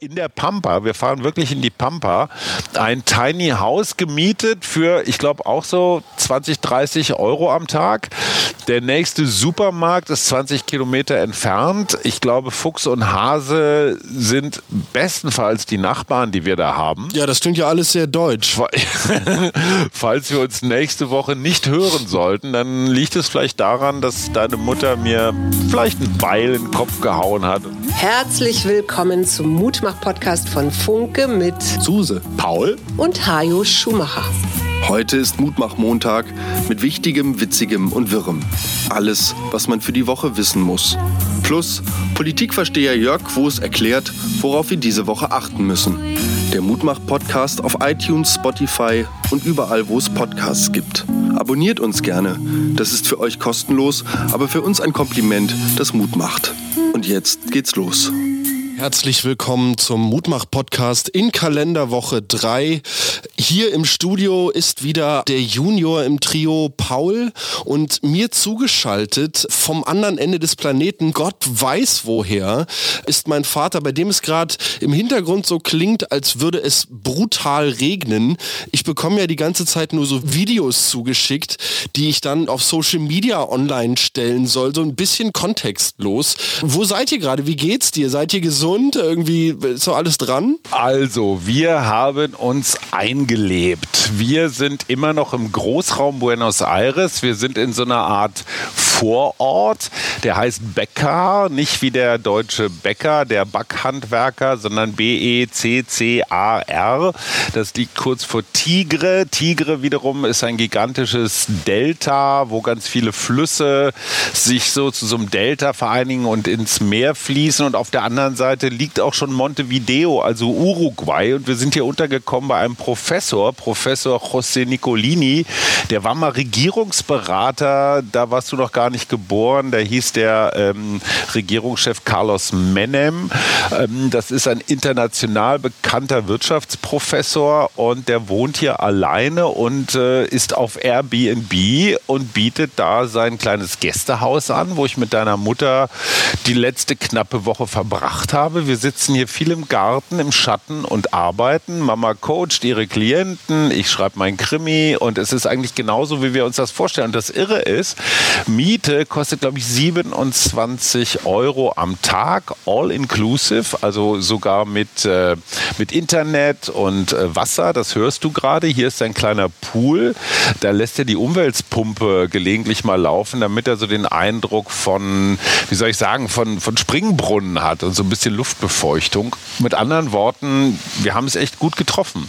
in der Pampa, wir fahren wirklich in die Pampa, ein Tiny House gemietet für, ich glaube, auch so 20, 30 Euro am Tag. Der nächste Supermarkt ist 20 Kilometer entfernt. Ich glaube, Fuchs und Hase sind bestenfalls die Nachbarn, die wir da haben. Ja, das klingt ja alles sehr deutsch. Falls wir uns nächste Woche nicht hören sollten, dann liegt es vielleicht daran, dass deine Mutter mir vielleicht einen Beil in den Kopf gehauen hat. Herzlich willkommen zum Mutmach-Podcast von Funke mit Suse, Paul und Hajo Schumacher. Heute ist Mutmach-Montag mit Wichtigem, Witzigem und Wirrem. Alles, was man für die Woche wissen muss. Plus Politikversteher Jörg Quos erklärt, worauf wir diese Woche achten müssen. Der Mutmach-Podcast auf iTunes, Spotify und überall, wo es Podcasts gibt. Abonniert uns gerne. Das ist für euch kostenlos, aber für uns ein Kompliment, das Mut macht. Und jetzt geht's los. Herzlich willkommen zum Mutmach-Podcast in Kalenderwoche 3. Hier im Studio ist wieder der Junior im Trio Paul und mir zugeschaltet vom anderen Ende des Planeten, Gott weiß woher, ist mein Vater, bei dem es gerade im Hintergrund so klingt, als würde es brutal regnen. Ich bekomme ja die ganze Zeit nur so Videos zugeschickt, die ich dann auf Social Media online stellen soll, so ein bisschen kontextlos. Wo seid ihr gerade? Wie geht's dir? Seid ihr gesund? Gesund? Irgendwie ist so alles dran? Also, wir haben uns eingelebt. Wir sind immer noch im Großraum Buenos Aires. Wir sind in so einer Art Vorort. Der heißt Bäcker, nicht wie der deutsche Bäcker, der Backhandwerker, sondern B-E-C-C-A-R. Das liegt kurz vor Tigre. Tigre wiederum ist ein gigantisches Delta, wo ganz viele Flüsse sich so zu so einem Delta vereinigen und ins Meer fließen. Und auf der anderen Seite liegt auch schon Montevideo, also Uruguay. Und wir sind hier untergekommen bei einem Professor, Professor José Nicolini. Der war mal Regierungsberater. Da warst du noch gar nicht geboren. Da hieß der ähm, Regierungschef Carlos Menem. Ähm, das ist ein international bekannter Wirtschaftsprofessor und der wohnt hier alleine und äh, ist auf Airbnb und bietet da sein kleines Gästehaus an, wo ich mit deiner Mutter die letzte knappe Woche verbracht habe. Wir sitzen hier viel im Garten, im Schatten und arbeiten. Mama coacht ihre Klienten, ich schreibe mein Krimi und es ist eigentlich genauso, wie wir uns das vorstellen. Und das Irre ist, Miete kostet, glaube ich, 27 Euro am Tag, all inclusive, also sogar mit, äh, mit Internet und äh, Wasser. Das hörst du gerade. Hier ist ein kleiner Pool. Da lässt er die Umweltpumpe gelegentlich mal laufen, damit er so den Eindruck von, wie soll ich sagen, von, von Springbrunnen hat und so ein bisschen Luftbefeuchtung. Mit anderen Worten, wir haben es echt gut getroffen.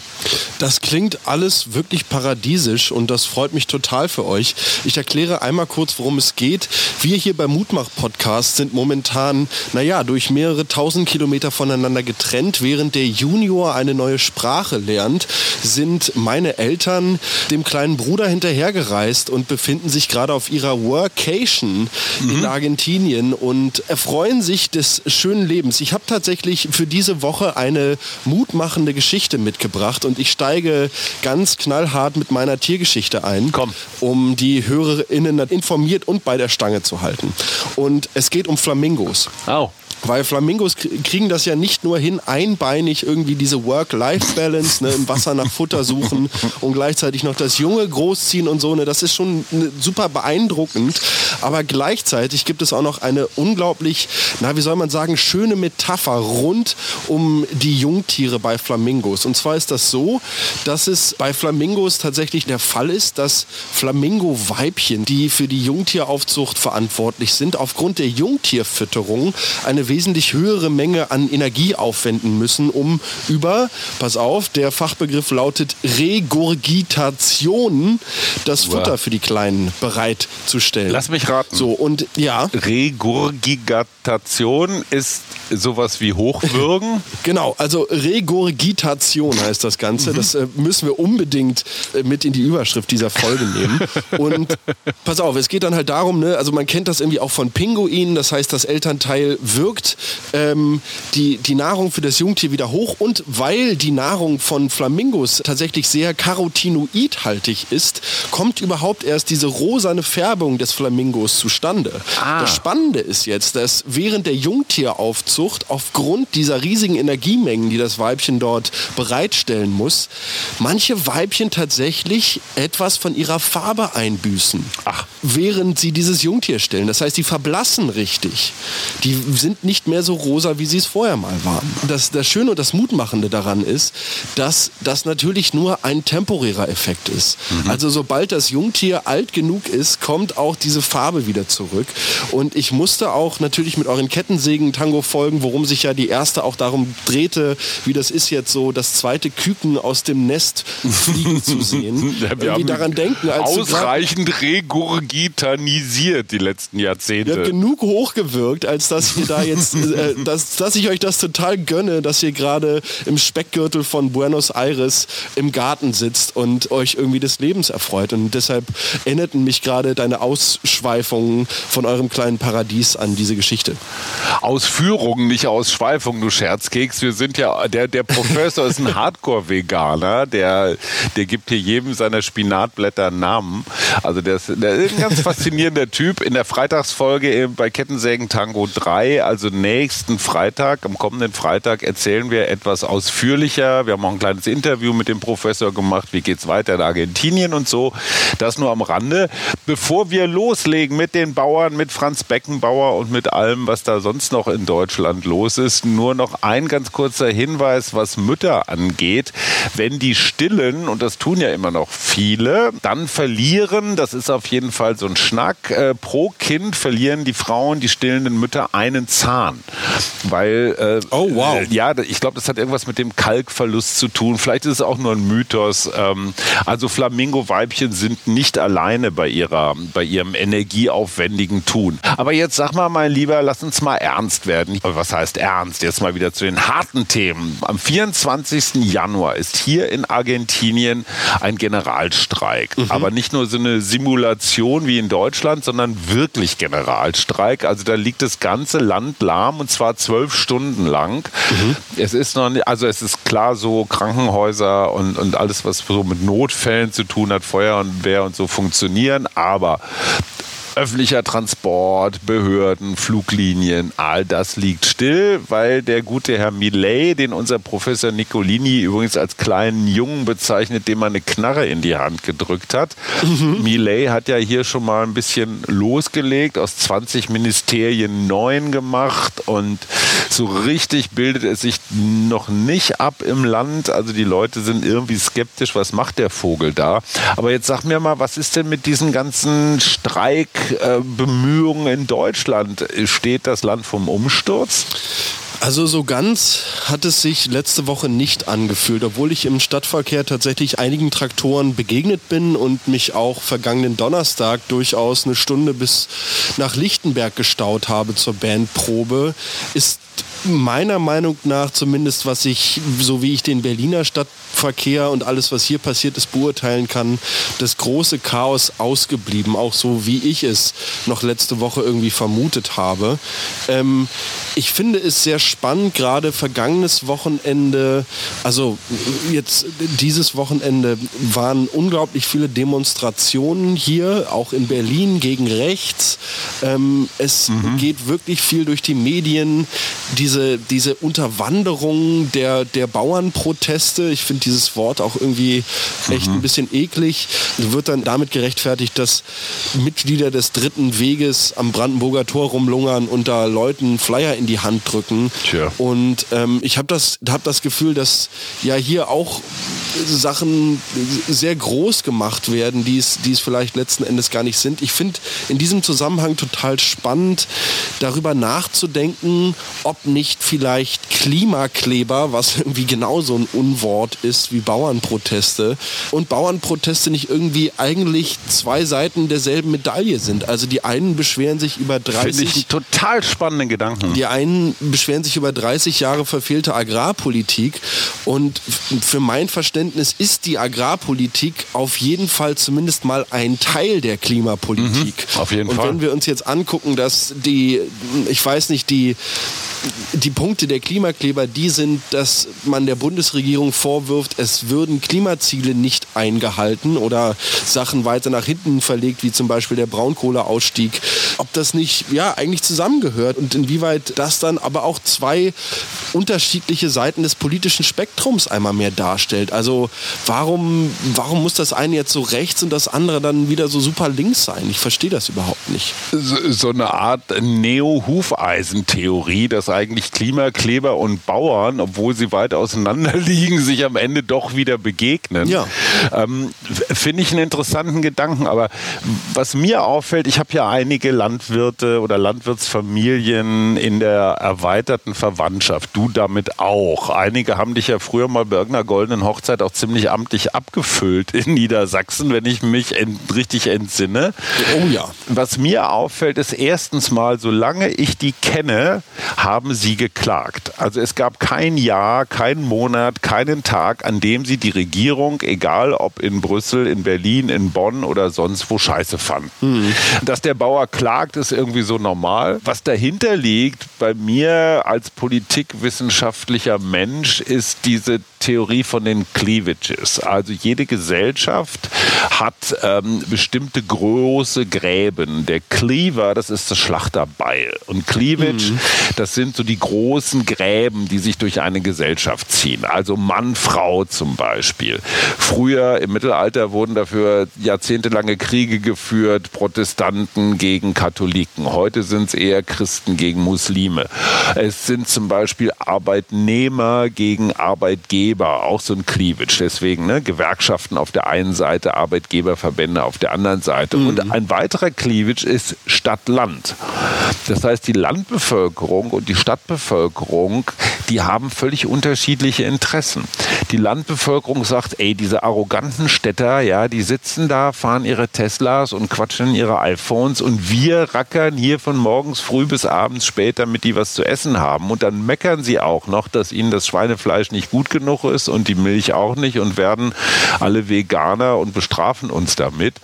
Das klingt alles wirklich paradiesisch und das freut mich total für euch. Ich erkläre einmal kurz, worum es geht. Wir hier beim Mutmach-Podcast sind momentan, naja, durch mehrere tausend Kilometer voneinander getrennt. Während der Junior eine neue Sprache lernt, sind meine Eltern dem kleinen Bruder hinterhergereist und befinden sich gerade auf ihrer Workation mhm. in Argentinien und erfreuen sich des schönen Lebens. Ich habe tatsächlich für diese Woche eine mutmachende Geschichte mitgebracht und ich steige ganz knallhart mit meiner Tiergeschichte ein, Komm. um die HörerInnen informiert und bei der Stange zu halten. Und es geht um Flamingos. Oh. Weil Flamingos kriegen das ja nicht nur hin, einbeinig irgendwie diese Work-Life-Balance ne, im Wasser nach Futter suchen und gleichzeitig noch das Junge großziehen und so. Ne, das ist schon ne, super beeindruckend. Aber gleichzeitig gibt es auch noch eine unglaublich, na wie soll man sagen, schöne Metapher rund um die Jungtiere bei Flamingos. Und zwar ist das so, dass es bei Flamingos tatsächlich der Fall ist, dass Flamingo-Weibchen, die für die Jungtieraufzucht verantwortlich sind, aufgrund der Jungtierfütterung eine wesentlich höhere Menge an Energie aufwenden müssen, um über, pass auf, der Fachbegriff lautet Regurgitation, das Futter für die Kleinen bereitzustellen. Lass mich raten. So, und ja. Regurgitation ist sowas wie Hochwürgen? genau, also Regurgitation heißt das Ganze. Das äh, müssen wir unbedingt äh, mit in die Überschrift dieser Folge nehmen. Und pass auf, es geht dann halt darum, ne, also man kennt das irgendwie auch von Pinguinen, das heißt, das Elternteil wirkt ähm, die, die Nahrung für das Jungtier wieder hoch und weil die Nahrung von Flamingos tatsächlich sehr carotinoidhaltig ist, kommt überhaupt erst diese rosane Färbung des Flamingos zustande. Ah. Das Spannende ist jetzt, dass während der Jungtieraufzucht aufgrund dieser riesigen Energiemengen, die das Weibchen dort bereitstellen muss, manche Weibchen tatsächlich etwas von ihrer Farbe einbüßen. Ach. Während sie dieses Jungtier stellen. Das heißt, die verblassen richtig. Die sind nicht mehr so rosa, wie sie es vorher mal waren. Das, das Schöne und das Mutmachende daran ist, dass das natürlich nur ein temporärer Effekt ist. Mhm. Also sobald das Jungtier alt genug ist, kommt auch diese Farbe wieder zurück. Und ich musste auch natürlich mit euren Kettensägen-Tango folgen, worum sich ja die erste auch darum drehte, wie das ist jetzt so, das zweite Küken aus dem Nest fliegen zu sehen. ja, wir Irgendwie daran denken. Als ausreichend regurgitanisiert die letzten Jahrzehnte. Ihr genug hochgewirkt, als dass ihr da jetzt, äh, dass, dass ich euch das total gönne, dass ihr gerade im Speckgürtel von Buenos Aires im Garten sitzt und euch irgendwie des Lebens erfreut. Und deshalb erinnerten mich gerade deine Ausschweifungen von eurem kleinen Paradies an diese Geschichte. Ausführungen, nicht Ausschweifungen, du Scherzkeks. Wir sind ja, der, der Professor ist ein Hardcore-Veganer, der, der gibt hier jedem seiner Spinatblätter einen Namen. Also der ist, der ist ein ganz faszinierender Typ. In der Freitagsfolge bei Kettensägen Tango 3, also nächsten Freitag, am kommenden Freitag, erzählen wir etwas ausführlicher. Wir haben auch ein kleines Interview mit dem Professor gemacht. Wie geht es weiter in Argentinien und so. Das nur am Rande. Bevor wir loslegen mit den Bauern, mit Franz Beckenbauer und mit allem, was da sonst noch in Deutschland los ist, nur noch ein ganz kurzer Hinweis, was Mütter angeht. Wenn die stillen, und das tun ja immer noch viele, dann verlieren, das ist auf jeden Fall so ein Schnack, äh, pro Kind verlieren die Frauen, die stillenden Mütter einen Zahn. Weil, äh, oh wow. Äh, ja, ich glaube, das hat irgendwas mit dem Kalkverlust zu tun. Vielleicht ist es auch nur ein Mythos. Ähm, also Flamingo-Weibchen sind nicht alleine bei, ihrer, bei ihrem energieaufwendigen Tun. Aber jetzt sag mal, mein Lieber, lass uns mal ernst werden. Was heißt ernst? Jetzt mal wieder zu den harten Themen. Am 24. Januar ist hier in Argentinien ein Generalstreik. Mhm. Aber nicht nur so eine Simulation wie in Deutschland, sondern wirklich Generalstreik. Also da liegt das ganze Land lahm und zwar zwölf Stunden lang. Mhm. Es ist noch nicht, also es ist klar so Krankenhäuser und, und alles, was so mit Notfällen zu tun hat, Feuerwehr und so funktionieren, aber öffentlicher Transport, Behörden, Fluglinien, all das liegt still, weil der gute Herr Millet, den unser Professor Nicolini übrigens als kleinen Jungen bezeichnet, dem man eine Knarre in die Hand gedrückt hat. Mhm. Millet hat ja hier schon mal ein bisschen losgelegt, aus 20 Ministerien neun gemacht und so richtig bildet es sich noch nicht ab im Land. Also die Leute sind irgendwie skeptisch, was macht der Vogel da? Aber jetzt sag mir mal, was ist denn mit diesen ganzen Streikbemühungen in Deutschland? Steht das Land vom Umsturz? Also so ganz hat es sich letzte Woche nicht angefühlt, obwohl ich im Stadtverkehr tatsächlich einigen Traktoren begegnet bin und mich auch vergangenen Donnerstag durchaus eine Stunde bis nach Lichtenberg gestaut habe zur Bandprobe, ist meiner Meinung nach zumindest, was ich, so wie ich den Berliner Stadtverkehr und alles, was hier passiert ist, beurteilen kann, das große Chaos ausgeblieben, auch so wie ich es noch letzte Woche irgendwie vermutet habe. Ähm, ich finde es sehr spannend, gerade vergangenes Wochenende, also jetzt dieses Wochenende waren unglaublich viele Demonstrationen hier, auch in Berlin gegen rechts. Ähm, es mhm. geht wirklich viel durch die Medien diese, diese Unterwanderung der, der Bauernproteste, ich finde dieses Wort auch irgendwie echt mhm. ein bisschen eklig, wird dann damit gerechtfertigt, dass Mitglieder des dritten Weges am Brandenburger Tor rumlungern und da Leuten Flyer in die Hand drücken. Tja. Und ähm, ich habe das, hab das Gefühl, dass ja hier auch Sachen sehr groß gemacht werden, die es, die es vielleicht letzten Endes gar nicht sind. Ich finde in diesem Zusammenhang total spannend, darüber nachzudenken, ob nicht vielleicht Klimakleber, was irgendwie genauso ein Unwort ist wie Bauernproteste, und Bauernproteste nicht irgendwie eigentlich zwei Seiten derselben Medaille sind. Also die einen beschweren sich über 30... Finde ich total spannenden Gedanken. Die einen beschweren sich sich über 30 Jahre verfehlte Agrarpolitik. Und für mein Verständnis ist die Agrarpolitik auf jeden Fall zumindest mal ein Teil der Klimapolitik. Mhm, auf jeden und Fall. wenn wir uns jetzt angucken, dass die, ich weiß nicht, die die Punkte der Klimakleber, die sind, dass man der Bundesregierung vorwirft, es würden Klimaziele nicht eingehalten oder Sachen weiter nach hinten verlegt, wie zum Beispiel der Braunkohleausstieg. Ob das nicht, ja, eigentlich zusammengehört und inwieweit das dann aber auch zwei unterschiedliche Seiten des politischen Spektrums einmal mehr darstellt. Also warum, warum muss das eine jetzt so rechts und das andere dann wieder so super links sein? Ich verstehe das überhaupt nicht. So, so eine Art Neo-Hufeisen-Theorie, dass eigentlich Klimakleber und Bauern, obwohl sie weit auseinander liegen, sich am Ende doch wieder begegnen. Ja. Ähm, Finde ich einen interessanten Gedanken. Aber was mir auffällt, ich habe ja einige Landwirte oder Landwirtsfamilien in der erweiterten Verwandtschaft. Du damit auch. Einige haben dich ja früher mal bei irgendeiner goldenen Hochzeit auch ziemlich amtlich abgefüllt in Niedersachsen, wenn ich mich ent richtig entsinne. Oh ja. Was mir auffällt, ist erstens mal, solange ich die kenne, haben sie geklagt. Also es gab kein Jahr, keinen Monat, keinen Tag, an dem sie die Regierung, egal ob in Brüssel, in Berlin, in Bonn oder sonst wo, scheiße fanden. Mhm. Dass der Bauer klagt, ist irgendwie so normal. Was dahinter liegt bei mir als politikwissenschaftlicher Mensch, ist diese Theorie von den Cleavages. Also jede Gesellschaft hat ähm, bestimmte große Gräben. Der Cleaver, das ist das Schlachterbeil. Und Cleavage, mhm. das sind so die großen Gräben, die sich durch eine Gesellschaft ziehen. Also Mann, Frau zum Beispiel. Früher im Mittelalter wurden dafür jahrzehntelange Kriege geführt, Protestanten gegen Katholiken. Heute sind es eher Christen gegen Muslime. Es sind zum Beispiel Arbeitnehmer gegen Arbeitgeber, auch so ein Cleavage. Deswegen ne, Gewerkschaften auf der einen Seite, Arbeitgeberverbände auf der anderen Seite. Mhm. Und ein weiterer Cleavage ist Stadt-Land. Das heißt, die Landbevölkerung und die Stadtbevölkerung, die haben völlig unterschiedliche Interessen. Die Landbevölkerung sagt, ey, diese arroganten Städter, ja, die sitzen da, fahren ihre Teslas und quatschen ihre iPhones und wir rackern hier von morgens früh bis abends spät, damit die was zu essen haben. Und dann meckern sie auch noch, dass ihnen das Schweinefleisch nicht gut genug ist und die Milch auch nicht und werden alle Veganer und bestrafen uns damit.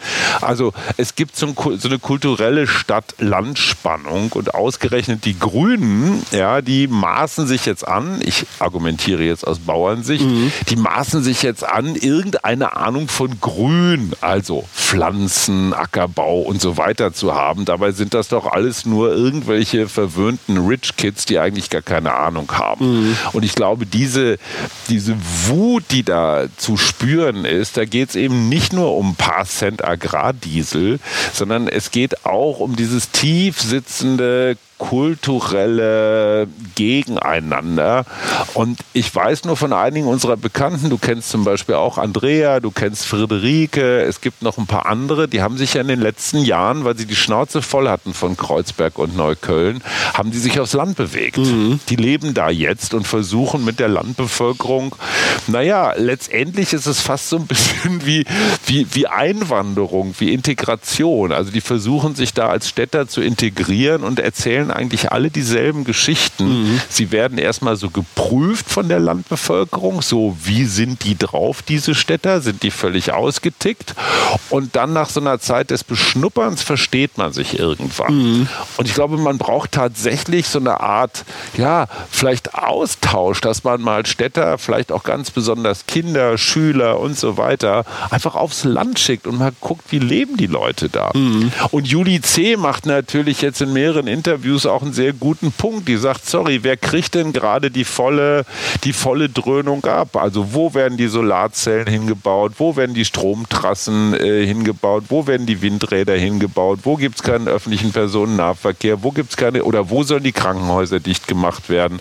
Also es gibt so, eine kulturelle Stadt-Land-Spannung und ausgerechnet die Grünen, ja, die maßen sich jetzt an, ich argumentiere jetzt aus Bauernsicht, mhm. die maßen sich jetzt an, irgendeine Ahnung von Grün, also Pflanzen, Ackerbau und so weiter zu haben. Dabei sind das doch alles nur irgendwelche verwöhnten Rich Kids, die eigentlich gar keine Ahnung haben. Mhm. Und ich glaube, diese, diese Wut, die da zu spüren ist, da geht es eben nicht nur um ein paar Cent Agrardiesel, sondern es geht auch um dieses tief sitzende kulturelle Gegeneinander. Und ich weiß nur von einigen unserer Bekannten, du kennst zum Beispiel auch Andrea, du kennst Friederike, es gibt noch ein paar andere, die haben sich ja in den letzten Jahren, weil sie die Schnauze voll hatten von Kreuzberg und Neukölln, haben die sich aufs Land bewegt. Mhm. Die leben da jetzt und versuchen mit der Landbevölkerung, naja, letztendlich ist es fast so ein bisschen wie, wie, wie Einwanderung, wie Integration. Also die versuchen sich da als Städter zu integrieren und erzählen erzählen eigentlich alle dieselben Geschichten. Mhm. Sie werden erstmal so geprüft von der Landbevölkerung, so wie sind die drauf, diese Städter, sind die völlig ausgetickt und dann nach so einer Zeit des Beschnupperns versteht man sich irgendwann. Mhm. Und ich glaube, man braucht tatsächlich so eine Art, ja, vielleicht Austausch, dass man mal Städter, vielleicht auch ganz besonders Kinder, Schüler und so weiter, einfach aufs Land schickt und mal guckt, wie leben die Leute da. Mhm. Und Julie C. macht natürlich jetzt in mehreren Interviews News auch einen sehr guten Punkt. Die sagt, sorry, wer kriegt denn gerade die volle, die volle Dröhnung ab? Also wo werden die Solarzellen hingebaut? Wo werden die Stromtrassen äh, hingebaut? Wo werden die Windräder hingebaut? Wo gibt es keinen öffentlichen Personennahverkehr? Wo gibt es keine oder wo sollen die Krankenhäuser dicht gemacht werden?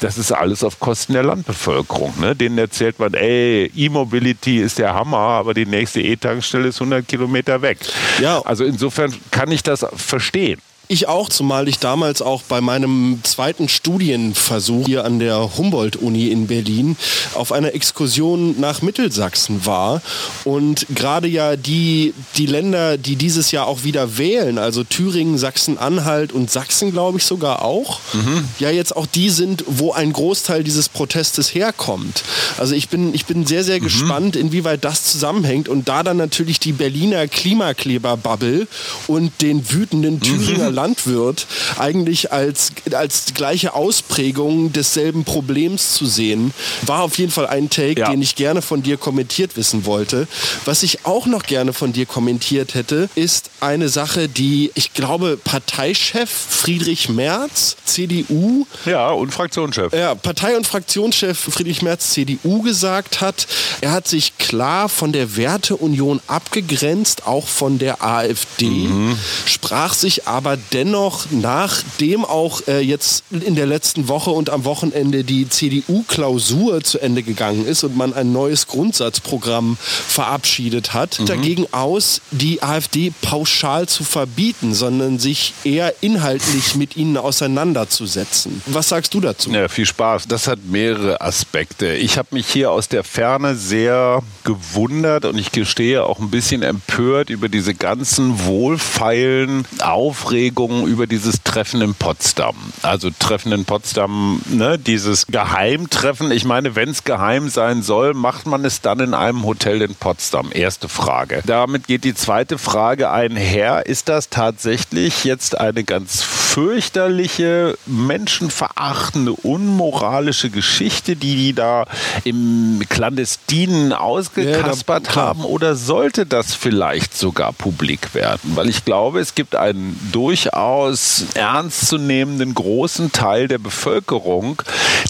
Das ist alles auf Kosten der Landbevölkerung. Ne? Denen erzählt man, ey, E-Mobility ist der Hammer, aber die nächste E-Tankstelle ist 100 Kilometer weg. Ja. Also insofern kann ich das verstehen. Ich auch, zumal ich damals auch bei meinem zweiten Studienversuch hier an der Humboldt-Uni in Berlin auf einer Exkursion nach Mittelsachsen war. Und gerade ja die, die Länder, die dieses Jahr auch wieder wählen, also Thüringen, Sachsen-Anhalt und Sachsen, glaube ich sogar auch, mhm. ja jetzt auch die sind, wo ein Großteil dieses Protestes herkommt. Also ich bin, ich bin sehr, sehr mhm. gespannt, inwieweit das zusammenhängt und da dann natürlich die Berliner Klimakleber-Bubble und den wütenden Thüringer mhm. Landwirt eigentlich als, als gleiche Ausprägung desselben Problems zu sehen, war auf jeden Fall ein Take, ja. den ich gerne von dir kommentiert wissen wollte. Was ich auch noch gerne von dir kommentiert hätte, ist eine Sache, die ich glaube Parteichef Friedrich Merz, CDU. Ja, und Fraktionschef. Ja, Partei- und Fraktionschef Friedrich Merz, CDU gesagt hat, er hat sich klar von der Werteunion abgegrenzt, auch von der AfD, mhm. sprach sich aber dennoch, nachdem auch äh, jetzt in der letzten Woche und am Wochenende die CDU-Klausur zu Ende gegangen ist und man ein neues Grundsatzprogramm verabschiedet hat, mhm. dagegen aus, die AfD pauschal zu verbieten, sondern sich eher inhaltlich mit ihnen auseinanderzusetzen. Was sagst du dazu? Ja, viel Spaß. Das hat mehrere Aspekte. Ich habe mich hier aus der Ferne sehr gewundert und ich gestehe auch ein bisschen empört über diese ganzen wohlfeilen Aufregungen über dieses Treffen in Potsdam. Also Treffen in Potsdam, ne, dieses Geheimtreffen. Ich meine, wenn es geheim sein soll, macht man es dann in einem Hotel in Potsdam. Erste Frage. Damit geht die zweite Frage einher. Ist das tatsächlich jetzt eine ganz fürchterliche, menschenverachtende, unmoralische Geschichte, die die da im Clandestinen ausgekaspert ja, haben? Oder sollte das vielleicht sogar publik werden? Weil ich glaube, es gibt einen durchaus ernstzunehmenden großen Teil der Bevölkerung,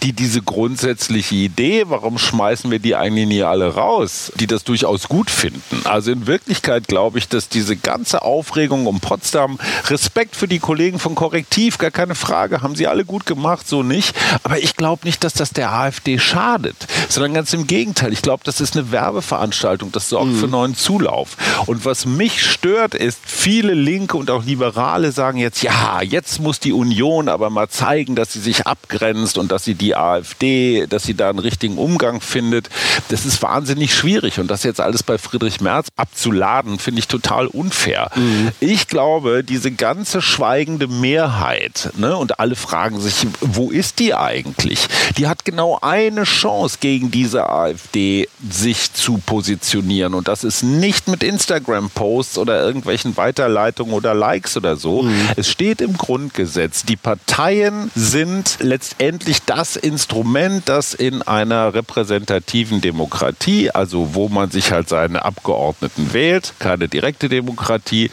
die diese grundsätzliche Idee, warum schmeißen wir die eigentlich nie alle raus, die das durchaus gut finden. Also in Wirklichkeit glaube ich, dass diese ganze Aufregung um Potsdam, Respekt für die Kollegen von Korrektiv, gar keine Frage, haben sie alle gut gemacht, so nicht. Aber ich glaube nicht, dass das der AfD schadet, sondern ganz im Gegenteil. Ich glaube, das ist eine Werbeveranstaltung, das sorgt mhm. für neuen Zulauf. Und was mich stört, ist, viele Linke und auch Liberale sagen jetzt, ja, jetzt muss die Union aber mal zeigen, dass sie sich abgrenzt und dass sie die AfD, dass sie da einen richtigen Umgang findet. Das ist wahnsinnig schwierig. Und das jetzt alles bei Friedrich Merz abzuladen, finde ich total unfair. Mhm. Ich glaube, diese ganze schweigende Mehrheit, ne, und alle fragen sich, wo ist die eigentlich? Die hat genau eine Chance, gegen diese AfD sich zu positionieren. Und das ist nicht mit Instagram-Posts oder irgendwelchen Weiterleitungen oder Likes oder so. Es steht im Grundgesetz, die Parteien sind letztendlich das Instrument, das in einer repräsentativen Demokratie, also wo man sich halt seine Abgeordneten wählt, keine direkte Demokratie,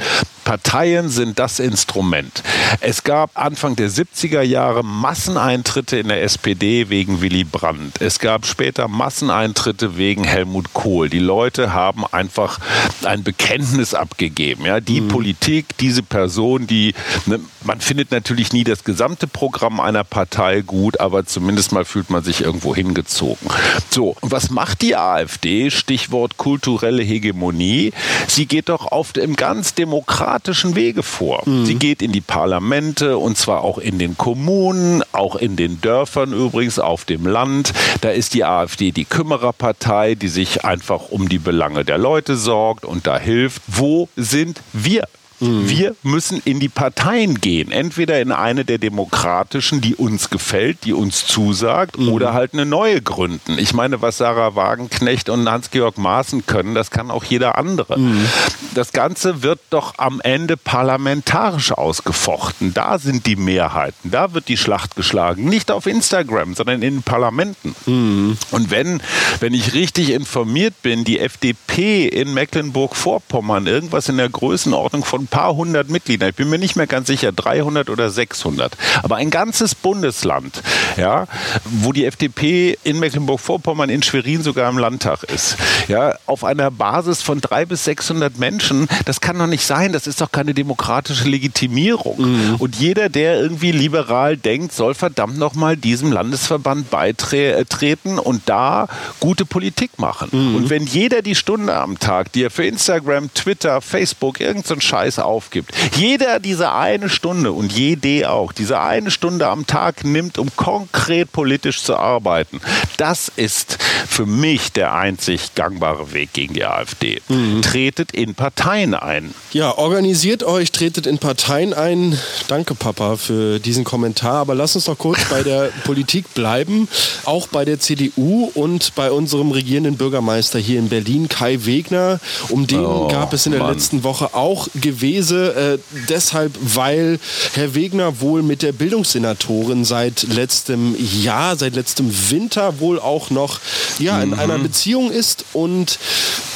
Parteien sind das Instrument. Es gab Anfang der 70er Jahre Masseneintritte in der SPD wegen Willy Brandt. Es gab später Masseneintritte wegen Helmut Kohl. Die Leute haben einfach ein Bekenntnis abgegeben. Ja, die mhm. Politik, diese Person, die ne, man findet natürlich nie das gesamte Programm einer Partei gut, aber zumindest mal fühlt man sich irgendwo hingezogen. So, und was macht die AfD? Stichwort kulturelle Hegemonie. Sie geht doch auf dem ganz demokratischen Wege vor. Mhm. Sie geht in die Parlamente und zwar auch in den Kommunen, auch in den Dörfern übrigens, auf dem Land. Da ist die AfD die Kümmererpartei, die sich einfach um die Belange der Leute sorgt und da hilft. Wo sind wir? Mhm. Wir müssen in die Parteien gehen. Entweder in eine der demokratischen, die uns gefällt, die uns zusagt, mhm. oder halt eine neue gründen. Ich meine, was Sarah Wagenknecht und Hans-Georg Maaßen können, das kann auch jeder andere. Mhm. Das Ganze wird doch am Ende parlamentarisch ausgefochten. Da sind die Mehrheiten. Da wird die Schlacht geschlagen. Nicht auf Instagram, sondern in den Parlamenten. Mhm. Und wenn, wenn ich richtig informiert bin, die FDP in Mecklenburg-Vorpommern irgendwas in der Größenordnung von ein paar hundert Mitglieder. Ich bin mir nicht mehr ganz sicher, 300 oder 600. Aber ein ganzes Bundesland, ja, wo die FDP in Mecklenburg-Vorpommern, in Schwerin sogar im Landtag ist, ja, auf einer Basis von 300 bis 600 Menschen, das kann doch nicht sein. Das ist doch keine demokratische Legitimierung. Mhm. Und jeder, der irgendwie liberal denkt, soll verdammt nochmal diesem Landesverband beitreten und da gute Politik machen. Mhm. Und wenn jeder die Stunde am Tag, die er für Instagram, Twitter, Facebook, irgendeinen so Scheiß das aufgibt. Jeder diese eine Stunde und jede auch, diese eine Stunde am Tag nimmt, um konkret politisch zu arbeiten, das ist für mich der einzig gangbare Weg gegen die AfD. Mhm. Tretet in Parteien ein. Ja, organisiert euch, tretet in Parteien ein. Danke, Papa, für diesen Kommentar. Aber lass uns noch kurz bei der Politik bleiben. Auch bei der CDU und bei unserem regierenden Bürgermeister hier in Berlin, Kai Wegner. Um den oh, gab es in der Mann. letzten Woche auch Gewese. Äh, deshalb, weil Herr Wegner wohl mit der Bildungssenatorin seit letztem Jahr, seit letztem Winter wohl auch noch ja, in mhm. einer Beziehung ist und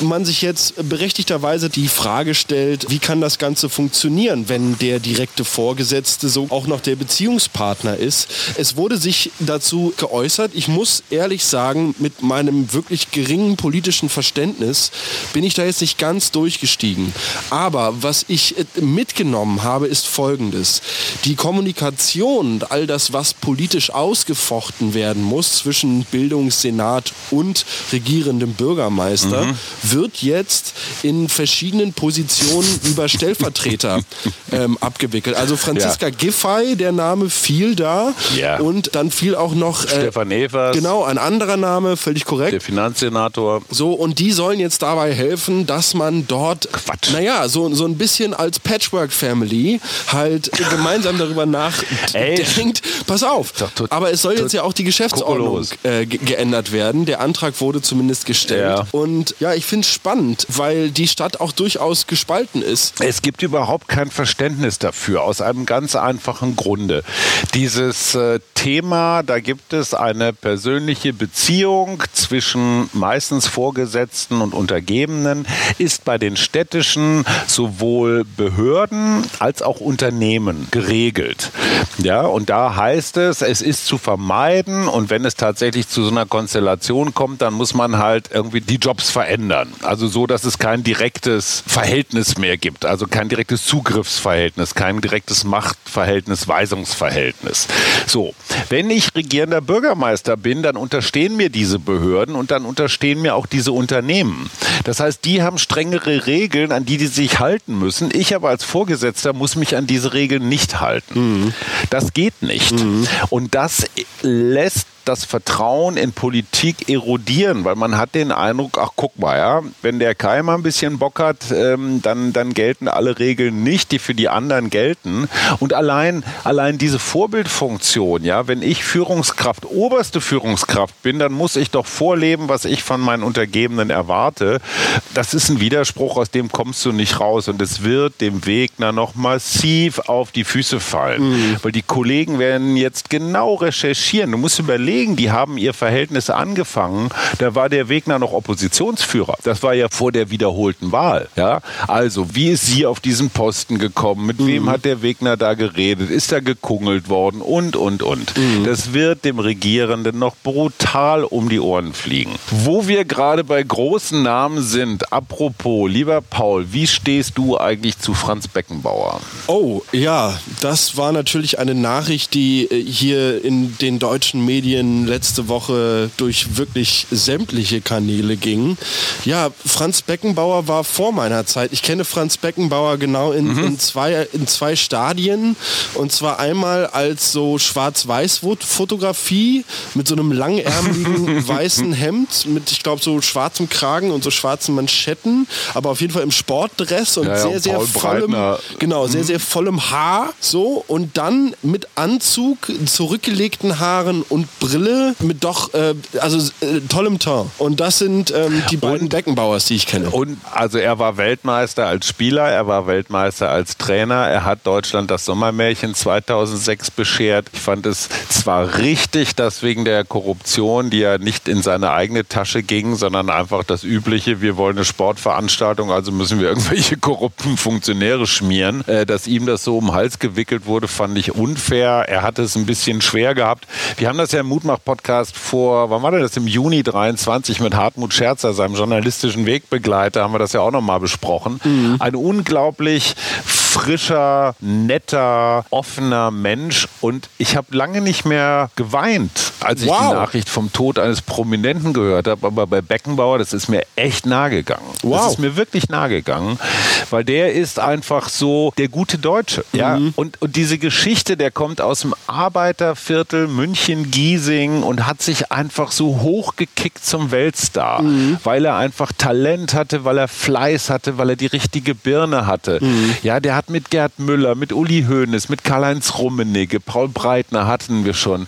man sich jetzt berechtigterweise die Frage stellt, wie kann das Ganze funktionieren, wenn der direkte Vorgesetzte so auch noch der Beziehungspartner ist. Es wurde sich dazu geäußert. Ich muss ehrlich sagen, mit meinem wirklich geringen politischen Verständnis bin ich da jetzt nicht ganz durchgestiegen. Aber was ich äh, mitgenommen habe, ist Folgendes. Die Kommunikation und all das, was politisch ausgefochten werden muss zwischen Bildungssenat und regierendem Bürgermeister, mhm. wird jetzt in verschiedenen Positionen über Stellvertreter ähm, abgewickelt. Also Franziska ja. Giffey, der Name fiel da. Ja. Und dann fiel auch noch äh, Stefan Evers. Genau, ein anderer Name, völlig korrekt. Der Finanzsenator. So, und die sollen jetzt dabei helfen, dass man dort, Quatsch. naja, so, so ein bisschen als Patchwork-Family halt gemeinsam darüber nachdenkt. Pass auf, aber es soll jetzt ja auch die Geschäftsordnung äh, geändert werden. Der Antrag wurde zumindest gestellt. Ja. Und ja, ich finde es spannend, weil die Stadt auch durchaus gespalten ist. Es gibt überhaupt kein Verständnis dafür, aus einem ganz einfachen Grunde. Dieses äh, Thema, da gibt es eine persönliche Beziehung zwischen meistens Vorgesetzten und Untergebenen, ist bei den städtischen sowohl Behörden als auch Unternehmen geregelt. Ja, und da heißt es, es ist zu vermeiden und wenn es tatsächlich zu so einer Konstellation kommt, dann muss man halt irgendwie die Jobs verändern. Also so, dass es kein direktes Verhältnis mehr gibt, also kein direktes Zugriffsverhältnis, kein direktes Machtverhältnis, Weisungsverhältnis. So, wenn ich regierender Bürgermeister bin, dann unterstehen mir diese Behörden und dann unterstehen mir auch diese Unternehmen. Das heißt, die haben strengere Regeln, an die die sich halten müssen. Ich aber als Vorgesetzter muss mich an diese Regeln nicht halten. Mhm. Das geht nicht. Mhm. Und das lässt das Vertrauen in Politik erodieren, weil man hat den Eindruck, ach guck mal, ja, wenn der Keimer ein bisschen Bock hat, ähm, dann, dann gelten alle Regeln nicht, die für die anderen gelten. Und allein, allein diese Vorbildfunktion, ja, wenn ich Führungskraft, oberste Führungskraft bin, dann muss ich doch vorleben, was ich von meinen Untergebenen erwarte. Das ist ein Widerspruch, aus dem kommst du nicht raus. Und es wird dem Wegner noch massiv auf die Füße fallen. Mhm. Weil die Kollegen werden jetzt genau recherchieren. Du musst überlegen, Kollegen, die haben ihr Verhältnis angefangen. Da war der Wegner noch Oppositionsführer. Das war ja vor der wiederholten Wahl. Ja? Also, wie ist sie auf diesen Posten gekommen? Mit mhm. wem hat der Wegner da geredet? Ist da gekungelt worden? Und, und, und. Mhm. Das wird dem Regierenden noch brutal um die Ohren fliegen. Wo wir gerade bei großen Namen sind, apropos, lieber Paul, wie stehst du eigentlich zu Franz Beckenbauer? Oh, ja, das war natürlich eine Nachricht, die äh, hier in den deutschen Medien Medien letzte Woche durch wirklich sämtliche Kanäle ging. Ja, Franz Beckenbauer war vor meiner Zeit. Ich kenne Franz Beckenbauer genau in, mhm. in, zwei, in zwei Stadien. Und zwar einmal als so Schwarz-Weiß-Fotografie mit so einem langärmeligen weißen Hemd mit, ich glaube, so schwarzem Kragen und so schwarzen Manschetten, aber auf jeden Fall im Sportdress und ja, sehr, sehr vollem, genau, sehr, mhm. sehr vollem Haar. So, und dann mit Anzug, zurückgelegten Haaren und Brille mit doch, äh, also äh, tollem Ton. Und das sind ähm, die beiden und, Beckenbauers, die ich kenne. Und also er war Weltmeister als Spieler, er war Weltmeister als Trainer, er hat Deutschland das Sommermärchen 2006 beschert. Ich fand es zwar richtig, dass wegen der Korruption, die ja nicht in seine eigene Tasche ging, sondern einfach das übliche, wir wollen eine Sportveranstaltung, also müssen wir irgendwelche korrupten Funktionäre schmieren, äh, dass ihm das so um den Hals gewickelt wurde, fand ich unfair. Er hat es ein bisschen schwer gehabt. Wir haben das ja im Mutmach-Podcast vor, wann war das, im Juni 23 mit Hartmut Scherzer, seinem journalistischen Wegbegleiter, haben wir das ja auch nochmal besprochen. Mhm. Ein unglaublich frischer, netter, offener Mensch. Und ich habe lange nicht mehr geweint, als ich wow. die Nachricht vom Tod eines Prominenten gehört habe. Aber bei Beckenbauer, das ist mir echt nahe gegangen. Wow. Das ist mir wirklich nahe gegangen, weil der ist einfach so der gute Deutsche. Ja? Mhm. Und, und diese Geschichte, der kommt aus dem Arbeiterviertel München-Giesing und hat sich einfach so hochgekickt zum Weltstar, mhm. weil er einfach Talent hatte, weil er Fleiß hatte, weil er die richtige Birne hatte. Mhm. Ja, der hat mit Gerd Müller, mit Uli Hoeneß, mit Karl-Heinz Rummenigge, Paul Breitner hatten wir schon,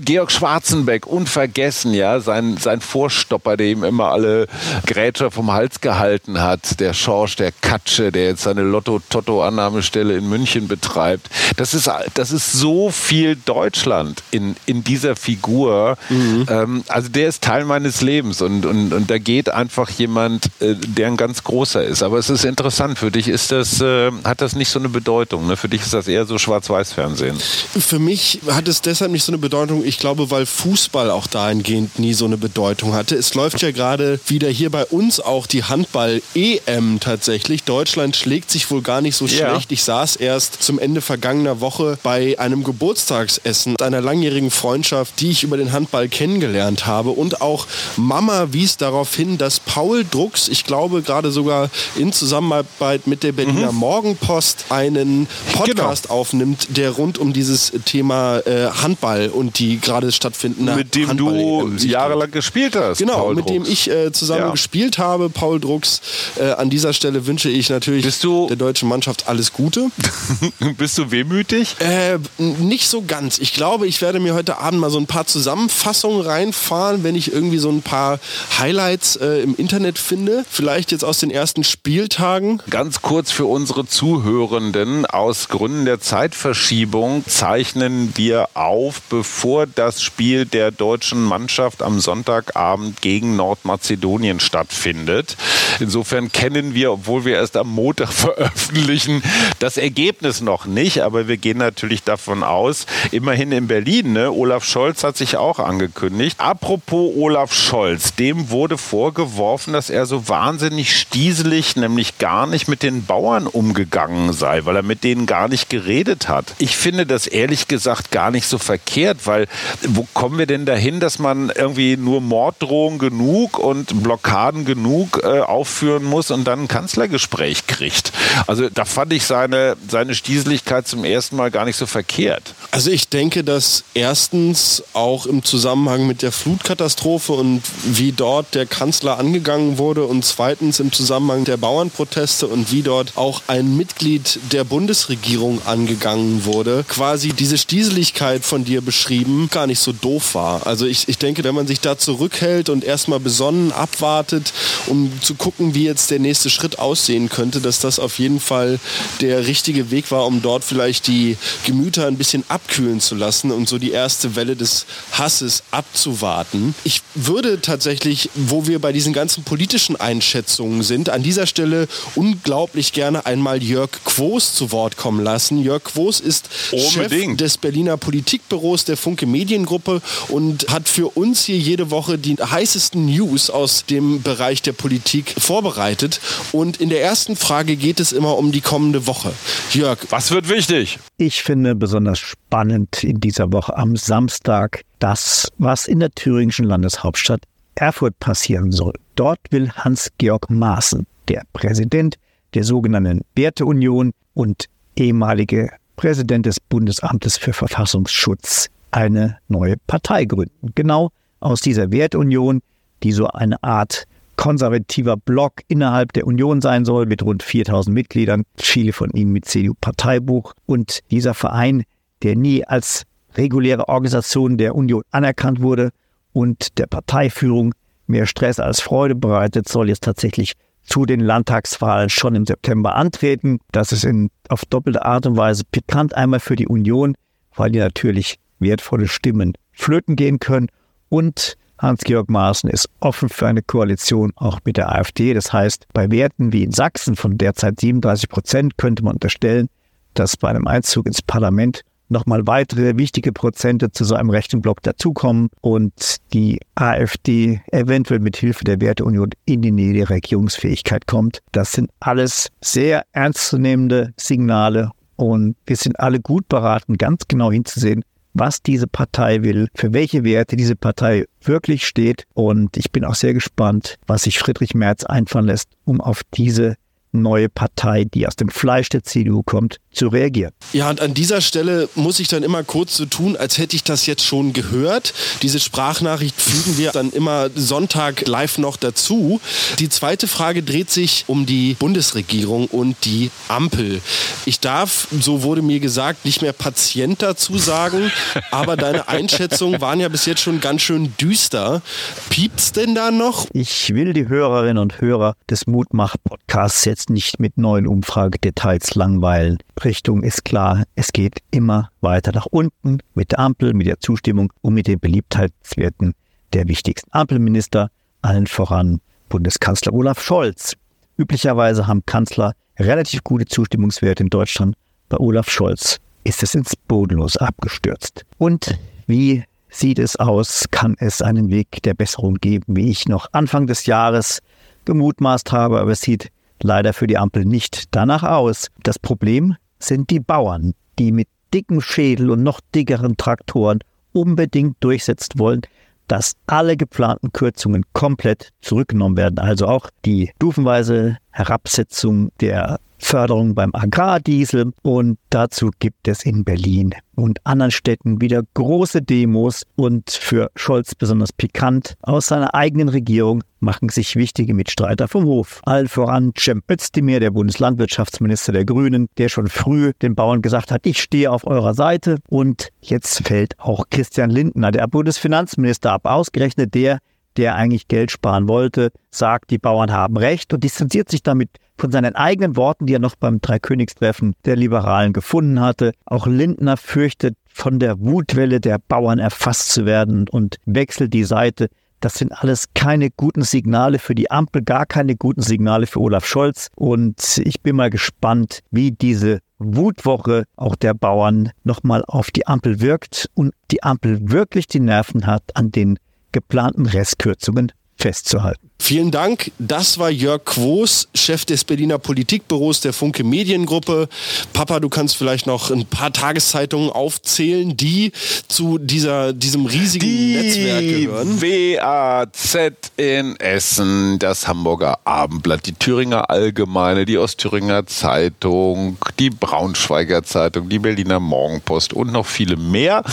Georg Schwarzenbeck, unvergessen, ja, sein, sein Vorstopper, der ihm immer alle Grätscher vom Hals gehalten hat, der Schorsch, der Katsche, der jetzt seine Lotto-Totto-Annahmestelle in München betreibt. Das ist, das ist so viel Deutschland in, in dieser Figur. Mhm. Ähm, also der ist Teil meines Lebens und, und, und da geht einfach jemand, äh, der ein ganz großer ist. Aber es ist interessant, für dich ist das, äh, hat das nicht so eine Bedeutung. Ne? Für dich ist das eher so Schwarz-Weiß-Fernsehen. Für mich hat es deshalb nicht so eine Bedeutung, ich glaube, weil Fußball auch dahingehend nie so eine Bedeutung hatte. Es läuft ja gerade wieder hier bei uns auch die Handball-EM tatsächlich. Deutschland schlägt sich wohl gar nicht so ja. schlecht. Ich saß erst zum Ende vergangener Woche bei einem Geburtstagsessen einer langjährigen Freundschaft, die ich über den Handball kennengelernt habe. Und auch Mama wies darauf hin, dass Paul Drucks, ich glaube gerade sogar in Zusammenarbeit mit der Berliner mhm. Morgenpost, einen Podcast genau. aufnimmt, der rund um dieses Thema äh, Handball und die gerade stattfindende Mit dem Handball du jahrelang gespielt hast. Genau, Paul mit Drucks. dem ich äh, zusammen ja. gespielt habe, Paul Drucks. Äh, an dieser Stelle wünsche ich natürlich der deutschen Mannschaft alles Gute. Bist du wehmütig? Äh, nicht so ganz. Ich glaube, ich werde mir heute Abend mal so ein paar Zusammenfassungen reinfahren, wenn ich irgendwie so ein paar Highlights äh, im Internet finde. Vielleicht jetzt aus den ersten Spieltagen. Ganz kurz für unsere Zuhörenden. Aus Gründen der Zeitverschiebung zeichnen wir auf, bevor das Spiel der deutschen Mannschaft am Sonntagabend gegen Nordmazedonien stattfindet. Insofern kennen wir, obwohl wir erst am Montag veröffentlichen, das Ergebnis noch nicht. Aber wir gehen natürlich davon aus, immerhin in Berlin, ne? Olaf Scholz hat sich auch angekündigt. Apropos Olaf Scholz, dem wurde vorgeworfen, dass er so wahnsinnig stieselig, nämlich gar nicht mit den Bauern umgegangen sei, weil er mit denen gar nicht geredet hat. Ich finde das ehrlich gesagt gar nicht so verkehrt, weil wo kommen wir denn dahin, dass man irgendwie nur Morddrohungen genug und Blockaden genug äh, aufführen muss und dann ein Kanzlergespräch kriegt? Also da fand ich seine, seine Stieseligkeit zum ersten Mal gar nicht so verkehrt. Also ich denke, dass erstens auch im Zusammenhang mit der Flutkatastrophe und wie dort der Kanzler angegangen wurde und zweitens im Zusammenhang der Bauernproteste und wie dort auch ein Mitglied der Bundesregierung angegangen wurde, quasi diese Stieseligkeit von dir beschrieben, gar nicht so doof war. Also ich, ich denke, wenn man sich da zurückhält und erstmal besonnen abwartet, um zu gucken, wie jetzt der nächste Schritt aussehen könnte, dass das auf jeden Fall der richtige Weg war, um dort vielleicht die Gemüter ein bisschen abkühlen zu lassen und so die erste Welle des Hasses abzuwarten. Ich würde tatsächlich, wo wir bei diesen ganzen politischen Einschätzungen sind, an dieser Stelle unglaublich gerne einmal Jörg Quos zu Wort kommen lassen. Jörg Quos ist Unbedingt. Chef des Berliner Politikbüros der Funke Mediengruppe und hat für uns hier jede Woche die heißesten News aus dem Bereich der Politik vorbereitet. Und in der ersten Frage geht es immer um die kommende Woche. Jörg. Was wird wichtig? Ich finde besonders spannend in dieser Woche am Samstag das, was in der thüringischen Landeshauptstadt Erfurt passieren soll. Dort will Hans-Georg Maaßen, der Präsident der sogenannten Werteunion und ehemalige Präsident des Bundesamtes für Verfassungsschutz, eine neue Partei gründen. Genau aus dieser Wertunion, die so eine Art konservativer Block innerhalb der Union sein soll, mit rund 4000 Mitgliedern, viele von ihnen mit CDU-Parteibuch. Und dieser Verein, der nie als reguläre Organisation der Union anerkannt wurde und der Parteiführung mehr Stress als Freude bereitet, soll jetzt tatsächlich zu den Landtagswahlen schon im September antreten. Das ist in, auf doppelte Art und Weise pikant einmal für die Union, weil die natürlich wertvolle Stimmen flöten gehen können und Hans-Georg Maaßen ist offen für eine Koalition auch mit der AfD. Das heißt, bei Werten wie in Sachsen von derzeit 37 Prozent könnte man unterstellen, dass bei einem Einzug ins Parlament nochmal weitere wichtige Prozente zu so einem rechten Block dazukommen und die AfD eventuell mit Hilfe der Werteunion in die Nähe der Regierungsfähigkeit kommt. Das sind alles sehr ernstzunehmende Signale und wir sind alle gut beraten, ganz genau hinzusehen, was diese Partei will, für welche Werte diese Partei wirklich steht. Und ich bin auch sehr gespannt, was sich Friedrich Merz einfallen lässt, um auf diese neue Partei, die aus dem Fleisch der CDU kommt, zu reagieren. Ja, und an dieser Stelle muss ich dann immer kurz so tun, als hätte ich das jetzt schon gehört. Diese Sprachnachricht fügen wir dann immer Sonntag live noch dazu. Die zweite Frage dreht sich um die Bundesregierung und die Ampel. Ich darf, so wurde mir gesagt, nicht mehr Patient dazu sagen, aber deine Einschätzungen waren ja bis jetzt schon ganz schön düster. Piept's denn da noch? Ich will die Hörerinnen und Hörer des Mutmach-Podcasts jetzt nicht mit neuen Umfragedetails langweilen. Richtung ist klar, es geht immer weiter nach unten mit der Ampel, mit der Zustimmung und mit den Beliebtheitswerten der wichtigsten Ampelminister, allen voran Bundeskanzler Olaf Scholz. Üblicherweise haben Kanzler relativ gute Zustimmungswerte in Deutschland. Bei Olaf Scholz ist es ins Bodenlos abgestürzt. Und wie sieht es aus? Kann es einen Weg der Besserung geben, wie ich noch Anfang des Jahres gemutmaßt habe, aber es sieht leider für die Ampel nicht danach aus. Das Problem sind die Bauern, die mit dicken Schädel und noch dickeren Traktoren unbedingt durchsetzen wollen, dass alle geplanten Kürzungen komplett zurückgenommen werden. Also auch die stufenweise Herabsetzung der Förderung beim Agrardiesel und dazu gibt es in Berlin und anderen Städten wieder große Demos und für Scholz besonders pikant. Aus seiner eigenen Regierung machen sich wichtige Mitstreiter vom Hof. Allen voran Cem Özdemir, der Bundeslandwirtschaftsminister der Grünen, der schon früh den Bauern gesagt hat, ich stehe auf eurer Seite und jetzt fällt auch Christian Lindner, der Bundesfinanzminister ab, ausgerechnet der, der eigentlich Geld sparen wollte, sagt, die Bauern haben Recht und distanziert sich damit von seinen eigenen Worten, die er noch beim Dreikönigstreffen der Liberalen gefunden hatte. Auch Lindner fürchtet, von der Wutwelle der Bauern erfasst zu werden und wechselt die Seite. Das sind alles keine guten Signale für die Ampel, gar keine guten Signale für Olaf Scholz. Und ich bin mal gespannt, wie diese Wutwoche auch der Bauern nochmal auf die Ampel wirkt und die Ampel wirklich die Nerven hat, an den geplanten Restkürzungen festzuhalten. Vielen Dank. Das war Jörg Quos, Chef des Berliner Politikbüros der Funke Mediengruppe. Papa, du kannst vielleicht noch ein paar Tageszeitungen aufzählen, die zu dieser, diesem riesigen die Netzwerk gehören. WAZ in Essen, das Hamburger Abendblatt, die Thüringer Allgemeine, die Ostthüringer Zeitung, die Braunschweiger Zeitung, die Berliner Morgenpost und noch viele mehr.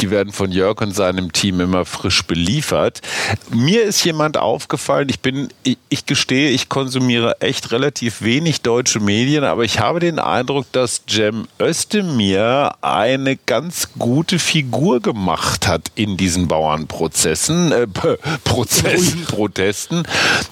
Die werden von Jörg und seinem Team immer frisch beliefert. Mir ist jemand aufgefallen, aufgefallen. Ich bin, ich, ich gestehe, ich konsumiere echt relativ wenig deutsche Medien, aber ich habe den Eindruck, dass Cem Özdemir eine ganz gute Figur gemacht hat in diesen Bauernprozessen, äh, Prozessen, Protesten,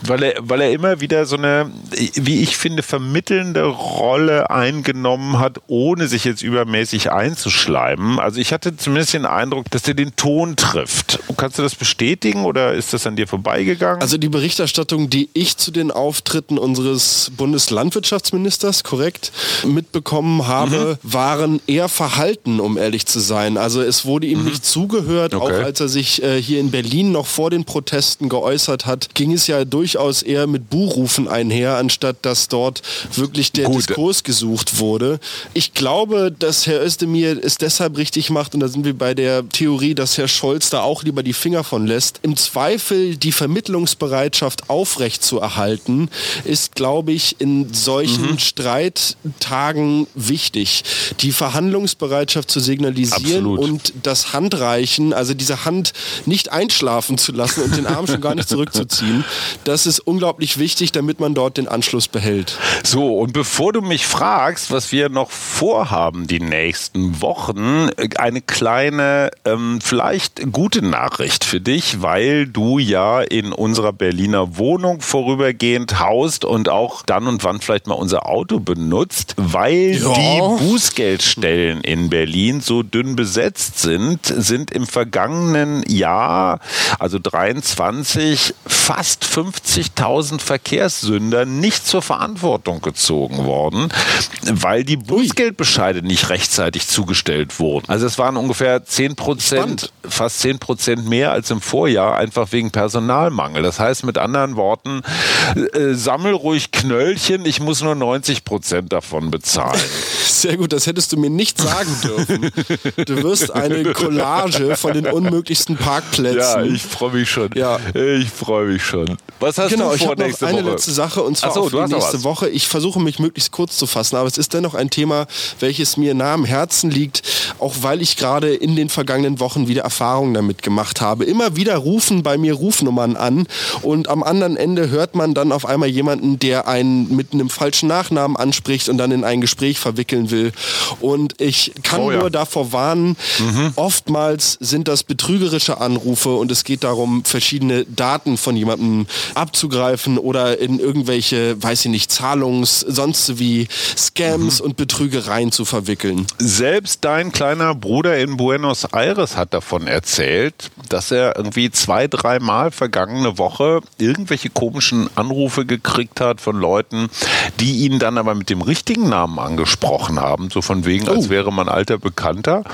weil er, weil er immer wieder so eine, wie ich finde, vermittelnde Rolle eingenommen hat, ohne sich jetzt übermäßig einzuschleimen. Also ich hatte zumindest den Eindruck, dass er den Ton trifft. Kannst du das bestätigen oder ist das an dir vorbeigegangen? Also die Berichterstattung, die ich zu den Auftritten unseres Bundeslandwirtschaftsministers korrekt mitbekommen habe, mhm. waren eher verhalten, um ehrlich zu sein. Also es wurde ihm mhm. nicht zugehört, okay. auch als er sich äh, hier in Berlin noch vor den Protesten geäußert hat, ging es ja durchaus eher mit Buhrufen einher, anstatt dass dort wirklich der Gut. Diskurs gesucht wurde. Ich glaube, dass Herr Özdemir es deshalb richtig macht, und da sind wir bei der Theorie, dass Herr Scholz da auch lieber die Finger von lässt, im Zweifel die Vermittlungsbereitschaft Bereitschaft aufrechtzuerhalten, ist, glaube ich, in solchen mhm. Streittagen wichtig. Die Verhandlungsbereitschaft zu signalisieren Absolut. und das Handreichen, also diese Hand nicht einschlafen zu lassen und den Arm schon gar nicht zurückzuziehen, das ist unglaublich wichtig, damit man dort den Anschluss behält. So, und bevor du mich fragst, was wir noch vorhaben die nächsten Wochen, eine kleine, ähm, vielleicht gute Nachricht für dich, weil du ja in unserer Berlin Berliner Wohnung vorübergehend haust und auch dann und wann vielleicht mal unser Auto benutzt, weil ja. die Bußgeldstellen in Berlin so dünn besetzt sind, sind im vergangenen Jahr, also 23, fast 50.000 Verkehrssünder nicht zur Verantwortung gezogen worden, weil die Bußgeldbescheide nicht rechtzeitig zugestellt wurden. Also es waren ungefähr 10 Prozent, fast 10 Prozent mehr als im Vorjahr, einfach wegen Personalmangel. Das heißt mit anderen Worten, äh, sammel ruhig Knöllchen, ich muss nur 90 Prozent davon bezahlen. Sehr gut, das hättest du mir nicht sagen dürfen. Du wirst eine Collage von den unmöglichsten Parkplätzen. Ja, ich freue mich schon. Ja. Ich freue mich schon. Was hast genau, du vor ich habe noch eine Woche? letzte Sache und zwar so, für nächste Woche. Ich versuche mich möglichst kurz zu fassen, aber es ist dennoch ein Thema, welches mir nah am Herzen liegt, auch weil ich gerade in den vergangenen Wochen wieder Erfahrungen damit gemacht habe. Immer wieder rufen bei mir Rufnummern an und am anderen Ende hört man dann auf einmal jemanden, der einen mit einem falschen Nachnamen anspricht und dann in ein Gespräch verwickeln will. Und ich kann oh, ja. nur davor warnen, mhm. oftmals sind das betrügerische Anrufe und es geht darum, verschiedene Daten von jemandem abzugreifen oder in irgendwelche, weiß ich nicht, Zahlungs, sonst wie Scams mhm. und Betrügereien zu verwickeln. Selbst dein kleiner Bruder in Buenos Aires hat davon erzählt, dass er irgendwie zwei, dreimal vergangene Woche irgendwelche komischen Anrufe gekriegt hat von Leuten, die ihn dann aber mit dem richtigen Namen angesprochen haben, so von wegen, als oh. wäre man alter Bekannter.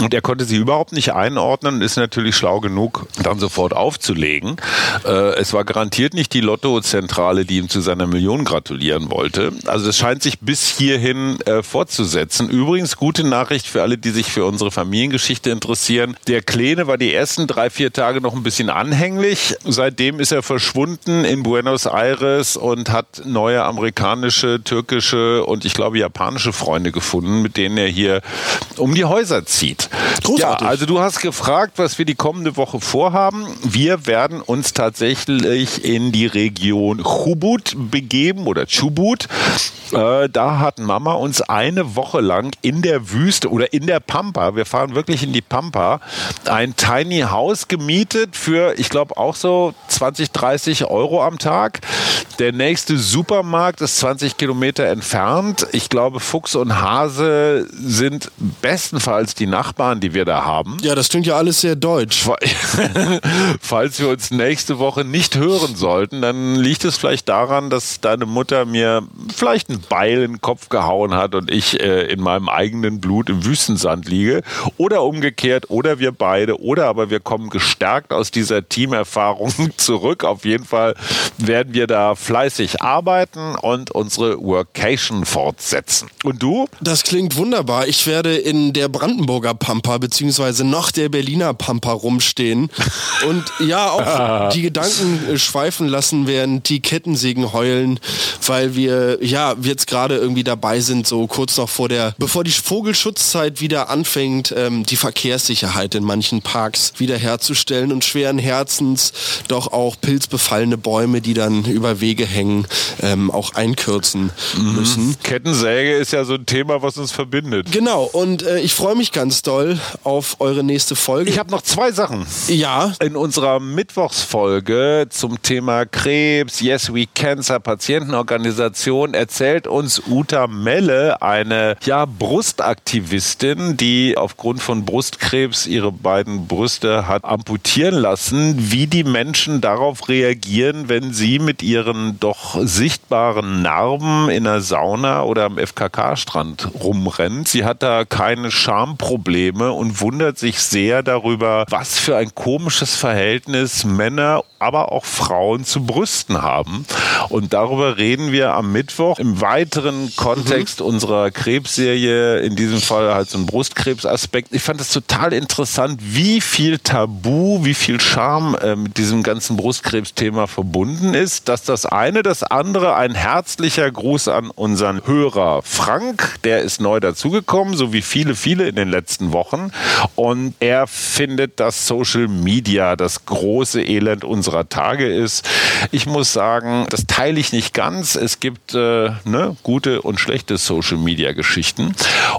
Und er konnte sie überhaupt nicht einordnen und ist natürlich schlau genug, dann sofort aufzulegen. Äh, es war garantiert nicht die Lottozentrale, die ihm zu seiner Million gratulieren wollte. Also es scheint sich bis hierhin äh, fortzusetzen. Übrigens gute Nachricht für alle, die sich für unsere Familiengeschichte interessieren. Der Kleine war die ersten drei, vier Tage noch ein bisschen anhänglich. Seitdem ist er verschwunden in Buenos Aires und hat neue amerikanische, türkische und ich glaube japanische Freunde gefunden, mit denen er hier um die Häuser zieht. Großartig. Ja, also du hast gefragt, was wir die kommende Woche vorhaben. Wir werden uns tatsächlich in die Region Chubut begeben oder Chubut. Äh, da hat Mama uns eine Woche lang in der Wüste oder in der Pampa, wir fahren wirklich in die Pampa, ein Tiny House gemietet für, ich glaube, auch so 20, 30 Euro am Tag. Der nächste Supermarkt ist 20 Kilometer entfernt. Ich glaube, Fuchs und Hase sind bestenfalls die Nachbarn, die wir da haben. Ja, das klingt ja alles sehr deutsch. Falls wir uns nächste Woche nicht hören sollten, dann liegt es vielleicht daran, dass deine Mutter mir vielleicht ein Beil in den Kopf gehauen hat und ich äh, in meinem eigenen Blut im Wüstensand liege. Oder umgekehrt, oder wir beide, oder aber wir kommen gestärkt aus dieser Teamerfahrung zurück. Auf jeden Fall werden wir da fleißig arbeiten und unsere Workation fortsetzen. Und du? Das klingt wunderbar. Ich werde in der Brandenburger Pampa beziehungsweise noch der Berliner Pampa rumstehen und ja auch die Gedanken schweifen lassen, während die Kettensägen heulen, weil wir ja jetzt gerade irgendwie dabei sind, so kurz noch vor der, bevor die Vogelschutzzeit wieder anfängt, ähm, die Verkehrssicherheit in manchen Parks wiederherzustellen und schweren Herzens doch auch pilzbefallene Bäume, die dann über Wege hängen, ähm, auch einkürzen mhm. müssen. Kettensäge ist ja so ein Thema, was uns verbindet. Genau, und äh, ich freue mich ganz doll auf eure nächste Folge. Ich habe noch zwei Sachen. Ja. In unserer Mittwochsfolge zum Thema Krebs, Yes We Cancer, Patientenorganisation erzählt uns Uta Melle, eine ja, Brustaktivistin, die aufgrund von Brustkrebs ihre beiden Brüste hat amputieren lassen, wie die Menschen darauf reagieren, wenn sie mit ihren doch sichtbaren Narben in der Sauna oder am FKK-Strand rumrennt. Sie hat da keine Schamprobleme und wundert sich sehr darüber, was für ein komisches Verhältnis Männer, aber auch Frauen zu Brüsten haben. Und darüber reden wir am Mittwoch im weiteren Kontext mhm. unserer Krebsserie, in diesem Fall halt so ein Brustkrebsaspekt. Ich fand es total interessant, wie viel Tabu, wie viel Charme äh, mit diesem ganzen Brustkrebsthema verbunden ist. Dass das eine, das andere, ein herzlicher Gruß an unseren Hörer Frank, der ist neu dazugekommen, so wie viele, viele in den letzten Wochen. Und er findet, dass Social Media das große Elend unserer Tage ist. Ich muss sagen, das teile ich nicht ganz. Es gibt äh, ne, gute und schlechte Social Media Geschichten.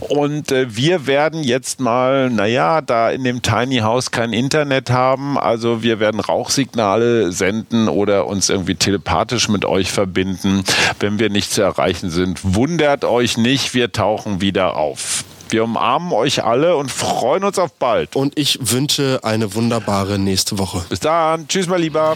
Und äh, wir werden jetzt mal, naja, da in dem Tiny House kein Internet haben, also wir werden Rauchsignale senden oder uns irgendwie telepathisch mit euch verbinden, wenn wir nicht zu erreichen sind. Wundert euch nicht, wir tauchen wieder auf. Wir umarmen euch alle und freuen uns auf bald. Und ich wünsche eine wunderbare nächste Woche. Bis dann. Tschüss, mein Lieber.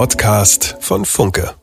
Podcast von Funke.